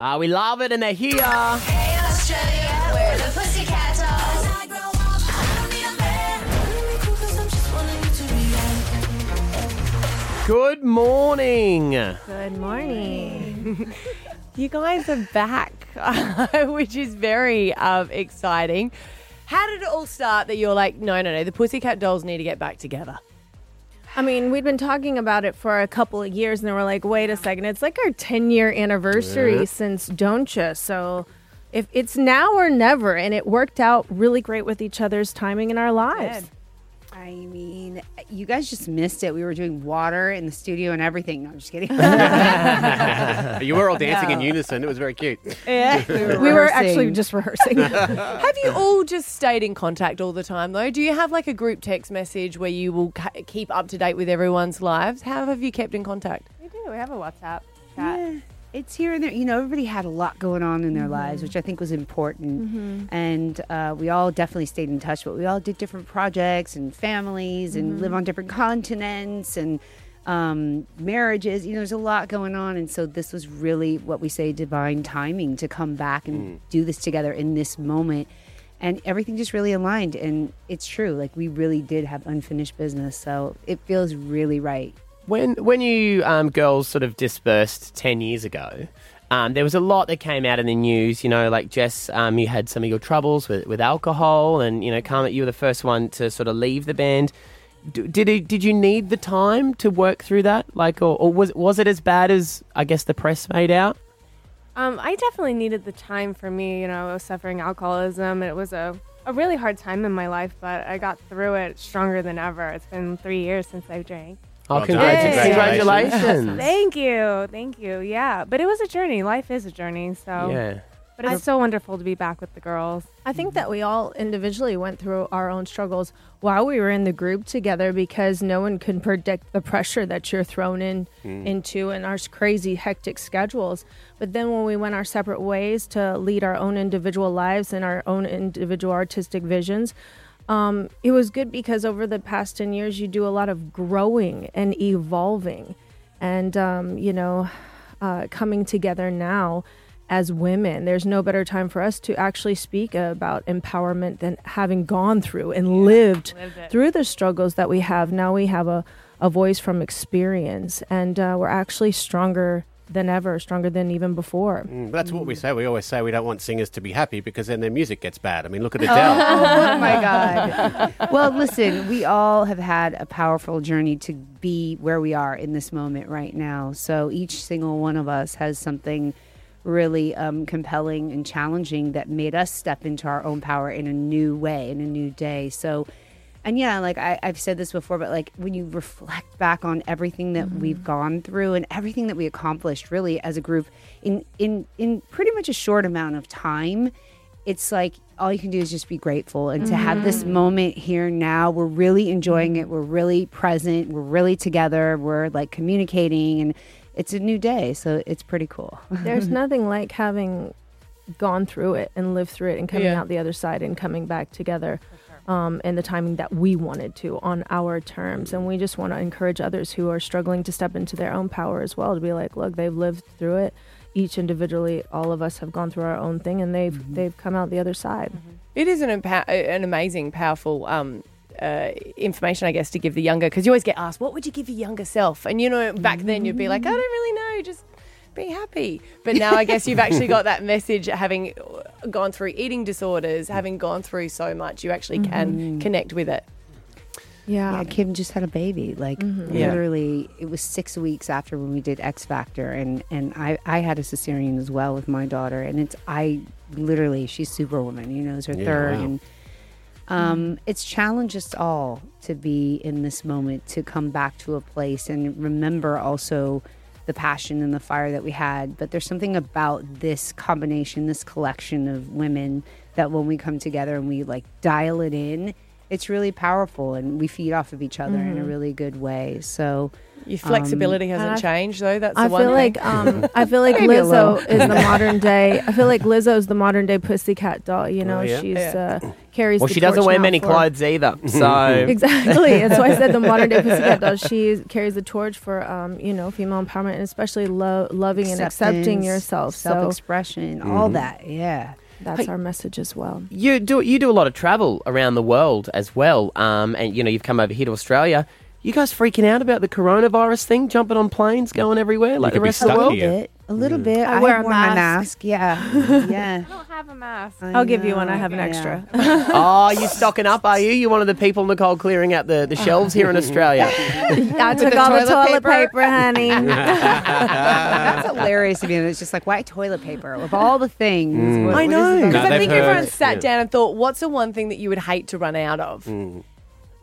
Uh, we love it and they're here. Hey Australia, the. Good morning. Good morning. you guys are back, which is very um, exciting. How did it all start that you're like, no, no, no, the Pussycat Dolls need to get back together? I mean, we'd been talking about it for a couple of years, and then we're like, wait a second, it's like our 10 year anniversary since Don't Cha? So if it's now or never, and it worked out really great with each other's timing in our lives. I mean, you guys just missed it. We were doing water in the studio and everything. No, I'm just kidding. you were all dancing in unison. It was very cute. Yeah, we were, rehearsing. actually just rehearsing. Have you all just stayed in contact all the time, though? Do you have like a group text message where you will ca- keep up to date with everyone's lives? How have you kept in contact? we do. We have a WhatsApp Yeah, it's here and there. You know, everybody had a lot going on in their Mm-hmm. lives, which I think was important. And uh, we all definitely stayed in touch, but we all did different projects and families and Mm-hmm. live on different continents and um, marriages. You know, there's a lot going on. And so this was really what we say divine timing to come back and do this together in this moment. And everything just really aligned. And it's true. Like, we really did have unfinished business. So it feels really right. When when you um, girls sort of dispersed ten years ago, um, there was a lot that came out in the news. You know, like Jess, um, you had some of your troubles with, with alcohol, and you know, Carmen, you were the first one to sort of leave the band. D- Did it, did you need the time to work through that? Like, or, or was was it as bad as I guess the press made out? Um, I definitely needed the time for me. You know, I was suffering alcoholism. It was a, a really hard time in my life, but I got through it stronger than ever. It's been three years since I've drank. Oh, Well done. congratu- Congratulations. congratulations! Thank you, thank you. Yeah, but it was a journey. Life is a journey. So, Yeah. but it's so wonderful to be back with the girls. I think that we all individually went through our own struggles while we were in the group together because no one can predict the pressure that you're thrown in mm. into in our crazy hectic schedules. But then when we went our separate ways to lead our own individual lives and our own individual artistic visions, um, it was good because over the past 10 years, you do a lot of growing and evolving. And, um, you know, uh, coming together now as women, there's no better time for us to actually speak about empowerment than having gone through and lived, lived through the struggles that we have. Now we have a, a voice from experience, and uh, we're actually stronger than ever, stronger than even before. Mm, that's what we say. We always say we don't want singers to be happy because then their music gets bad. I mean, look at Adele. Oh my God. well, listen, we all have had a powerful journey to be where we are in this moment right now. So each single one of us has something really um, compelling and challenging that made us step into our own power in a new way, in a new day. So, and yeah, like I, I've said this before, but like when you reflect back on everything that mm-hmm. we've gone through and everything that we accomplished really as a group in in in pretty much a short amount of time, it's like all you can do is just be grateful. And to have this mm-hmm. moment here now we're really enjoying it. Mm-hmm. We're really present. We're really together. We're like communicating and it's a new day so it's pretty cool. There's nothing like having gone through it and lived through it and coming Yeah. out the other side and coming back together um, in the timing that we wanted to on our terms. And we just want to encourage others who are struggling to step into their own power as well to be like, look, they've lived through it. Each individually, all of us have gone through our own thing, and they've they've come out the other side. It is an an amazing, powerful um, uh, information, I guess, to give the younger because you always get asked, "What would you give your younger self?" And you know, back then you'd be like, "I don't really know, just be happy." But now I guess you've actually got that message, having gone through eating disorders, mm. having gone through so much, you actually mm-hmm. can mm. connect with it. Yeah, yeah kim just had a baby like mm-hmm. Yeah. literally it was six weeks after when we did x factor and and i i had a cesarean as well with my daughter and it's i literally she's superwoman you know it's her Yeah, third wow. and um, it's challenged us all to be in this moment to come back to a place and remember also the passion and the fire that we had but there's something about this combination this collection of women that when we come together and we like dial it in it's really powerful and we feed off of each other in a mm-hmm. really good way. So Your flexibility hasn't I- changed though. That's the I one feel thing. like um, I feel like Maybe a little. Lizzo is the modern day. I feel like Lizzo is the modern day pussycat doll. You know, Oh, yeah? she's Yeah. uh, carries. Well, the she doesn't torch wear many clothes either. So Exactly. That's why I said the modern day pussycat doll. She carries the torch for um, you know, female empowerment and especially lo- loving and accepting yourself. Self-expression, all that. Yeah. that's Hey. our message as well. you do you do a lot of travel around the world as well. Um, and you know you've come over here to Australia. You guys freaking out about the coronavirus thing? Jumping on planes, going everywhere like the rest of the stuck world? here. bit, a little mm. bit. I I, wear a worn my mask. mask. Yeah, yeah. I don't have a mask. I I'll give you one. I have an yeah. extra. Oh, you stocking up, are you? You're one of the people, Nicole, clearing out the, the oh. shelves here in Australia. I took the all the toilet toilet paper? paper, honey. That's hilarious to me. It's just like, why toilet paper of all the things? Mm. What- I know. it No, Because I think heard- everyone sat yeah. down and thought, "What's the one thing that you would hate to run out of?" Mm.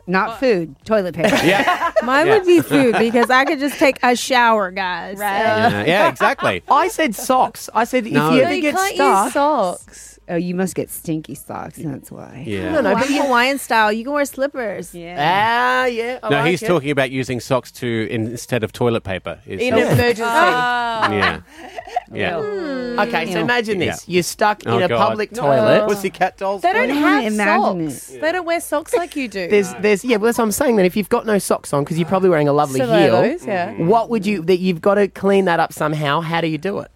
Not food, toilet paper. Yeah. Mine would be food because I could just take a shower, guys. Right. yeah, yeah, exactly. I said socks. I said No. if you No, ever you get can't stuck. use socks. Oh, you must get stinky socks. That's why. Yeah. No, no, No, but you, Hawaiian style. You can wear slippers. ah, yeah. I No, like he's it. talking about using socks to instead of toilet paper. Is In an emergency. yeah, yeah. Okay, so imagine this: Yeah. you're stuck Oh, in a God. public toilet. Pussycat dolls. they don't have imagine socks. They don't wear socks like you do. There's, there's, yeah. Well, that's what I'm saying. Then, if you've got no socks on, because you're probably wearing a lovely Still heel, those, yeah. what would you? That you've got to clean that up somehow. How do you do it?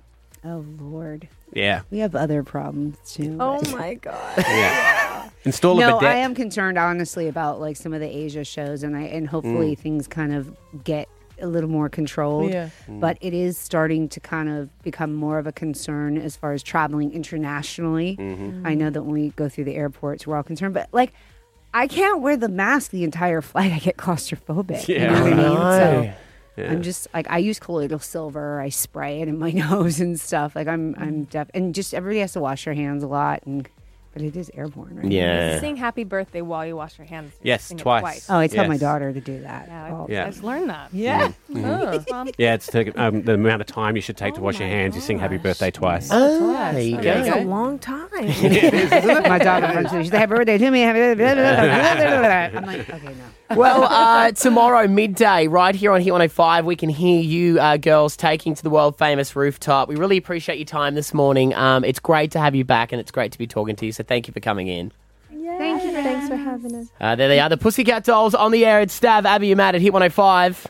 Oh Lord, Yeah, we have other problems too. Oh my god. yeah. Install a no, bidet. I am concerned honestly about like some of the Asia shows, and I and hopefully mm. things kind of get a little more controlled. Yeah. Mm. But it is starting to kind of become more of a concern as far as traveling internationally. Mm-hmm. I know that when we go through the airports, we're all concerned, but like. I can't wear the mask the entire flight. I get claustrophobic. you Yeah. know what I mean? No. So I'm just like I use colloidal silver. I spray it in my nose and stuff. Like I'm I'm mm. deaf and just everybody has to wash their hands a lot and but it is airborne, right? Yeah. Sing happy birthday while you wash your hands. Yes, Sing it twice. Oh, I tell my Yes. daughter to do that. Yeah, all I, the Yeah. I just learned that. Yeah. Yeah, it's the, um, the amount of time you should take to Oh wash your my hands. You sing happy birthday twice. Ah, there you go. That's a long time. my daughter comes to me. She's like, happy birthday to me. Happy birthday. I'm like, okay, no. Well, uh, tomorrow midday, right here on Hit 105, we can hear you uh, girls taking to the world famous rooftop. We really appreciate your time this morning. Um, it's great to have you back, and it's great to be talking to you. So thank you for coming in. Thank you. Thanks for having us. Uh, there they are, the Pussycat Dolls on the air. It's Stav, Abby, and Matt at Hit 105.